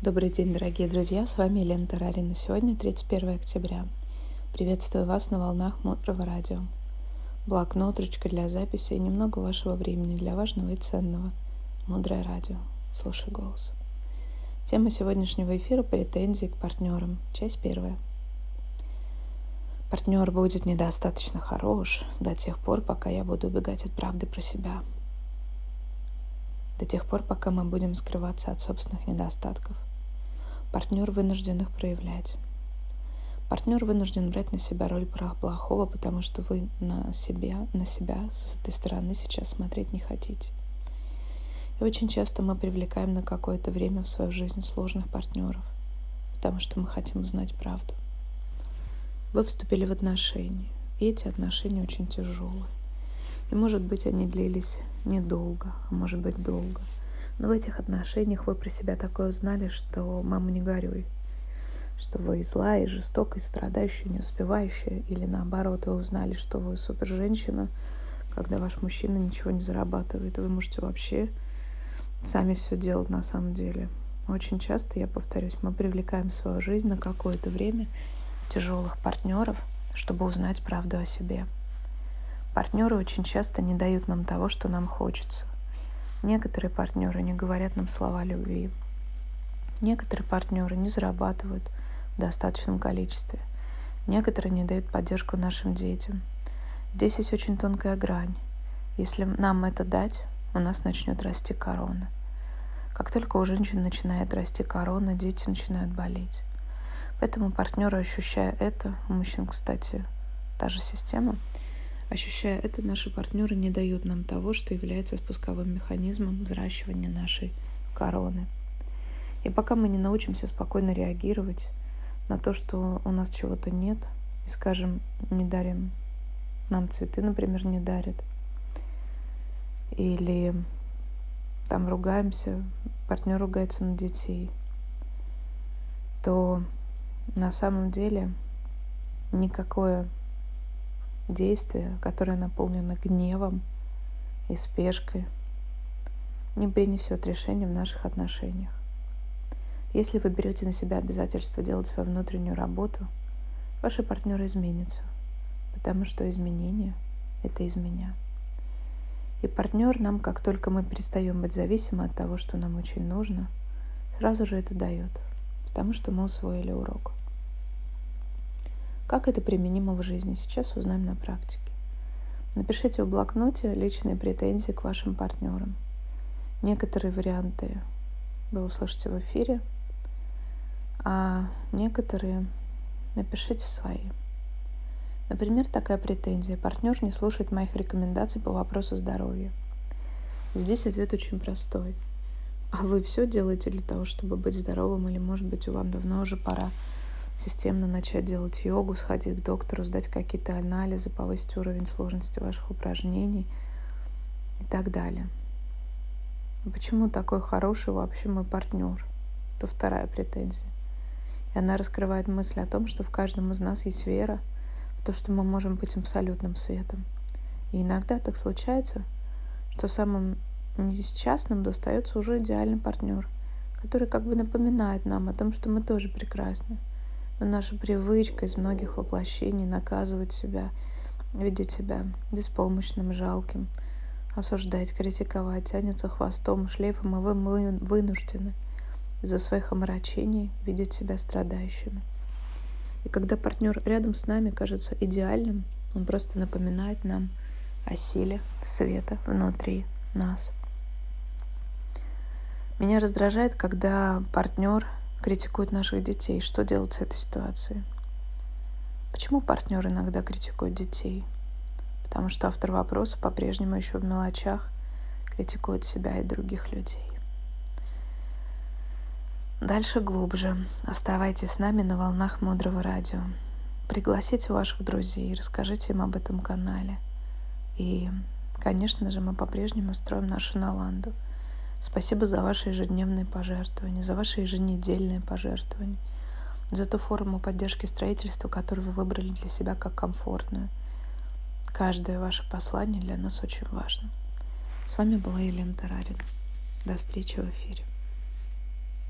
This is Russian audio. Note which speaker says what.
Speaker 1: Добрый день, дорогие друзья, с вами Елена Тарарина. Сегодня 31 октября. Приветствую вас на волнах Мудрого радио. Блокнот, ручка для записи и немного вашего времени для важного и ценного. Мудрое радио. Слушай голос. Тема сегодняшнего эфира – претензии к партнерам. Часть первая. Партнер будет недостаточно хорош до тех пор, пока я буду убегать от правды про себя. До тех пор, пока мы будем скрываться от собственных недостатков партнер вынужден их проявлять. Партнер вынужден брать на себя роль плохого, потому что вы на себя, на себя с этой стороны сейчас смотреть не хотите. И очень часто мы привлекаем на какое-то время в свою жизнь сложных партнеров, потому что мы хотим узнать правду. Вы вступили в отношения, и эти отношения очень тяжелые. И, может быть, они длились недолго, а может быть, долго – но в этих отношениях вы про себя такое узнали, что мама не горюй, что вы злая, жестокая, страдающая, не успевающая, или наоборот, вы узнали, что вы супер женщина, когда ваш мужчина ничего не зарабатывает, вы можете вообще сами все делать на самом деле. Очень часто, я повторюсь, мы привлекаем в свою жизнь на какое-то время тяжелых партнеров, чтобы узнать правду о себе. Партнеры очень часто не дают нам того, что нам хочется – Некоторые партнеры не говорят нам слова любви. Некоторые партнеры не зарабатывают в достаточном количестве. Некоторые не дают поддержку нашим детям. Здесь есть очень тонкая грань. Если нам это дать, у нас начнет расти корона. Как только у женщин начинает расти корона, дети начинают болеть. Поэтому партнеры, ощущая это, у мужчин, кстати, та же система – Ощущая это, наши партнеры не дают нам того, что является спусковым механизмом взращивания нашей короны. И пока мы не научимся спокойно реагировать на то, что у нас чего-то нет, и, скажем, не дарим нам цветы, например, не дарят, или там ругаемся, партнер ругается на детей, то на самом деле никакое действие, которое наполнено гневом и спешкой, не принесет решения в наших отношениях. Если вы берете на себя обязательство делать свою внутреннюю работу, ваши партнеры изменятся, потому что изменение — это из меня. И партнер нам, как только мы перестаем быть зависимы от того, что нам очень нужно, сразу же это дает, потому что мы усвоили урок. Как это применимо в жизни? Сейчас узнаем на практике. Напишите в блокноте личные претензии к вашим партнерам. Некоторые варианты вы услышите в эфире, а некоторые напишите свои. Например, такая претензия. Партнер не слушает моих рекомендаций по вопросу здоровья. Здесь ответ очень простой. А вы все делаете для того, чтобы быть здоровым, или, может быть, у вам давно уже пора системно начать делать йогу, сходить к доктору, сдать какие-то анализы, повысить уровень сложности ваших упражнений и так далее. Почему такой хороший вообще мой партнер? Это вторая претензия. И она раскрывает мысль о том, что в каждом из нас есть вера в то, что мы можем быть абсолютным светом. И иногда так случается, что самым несчастным достается уже идеальный партнер, который как бы напоминает нам о том, что мы тоже прекрасны, наша привычка из многих воплощений наказывать себя, видеть себя беспомощным, жалким, осуждать, критиковать, тянется хвостом, шлейфом, и вы вынуждены из-за своих омрачений видеть себя страдающими. И когда партнер рядом с нами кажется идеальным, он просто напоминает нам о силе света внутри нас. Меня раздражает, когда партнер критикуют наших детей. Что делать с этой ситуацией? Почему партнер иногда критикует детей? Потому что автор вопроса по-прежнему еще в мелочах критикует себя и других людей. Дальше глубже. Оставайтесь с нами на волнах Мудрого Радио. Пригласите ваших друзей, расскажите им об этом канале. И, конечно же, мы по-прежнему строим нашу Наланду – Спасибо за ваши ежедневные пожертвования, за ваши еженедельные пожертвования, за ту форму поддержки строительства, которую вы выбрали для себя как комфортную. Каждое ваше послание для нас очень важно. С вами была Елена Тарарина. До встречи в эфире.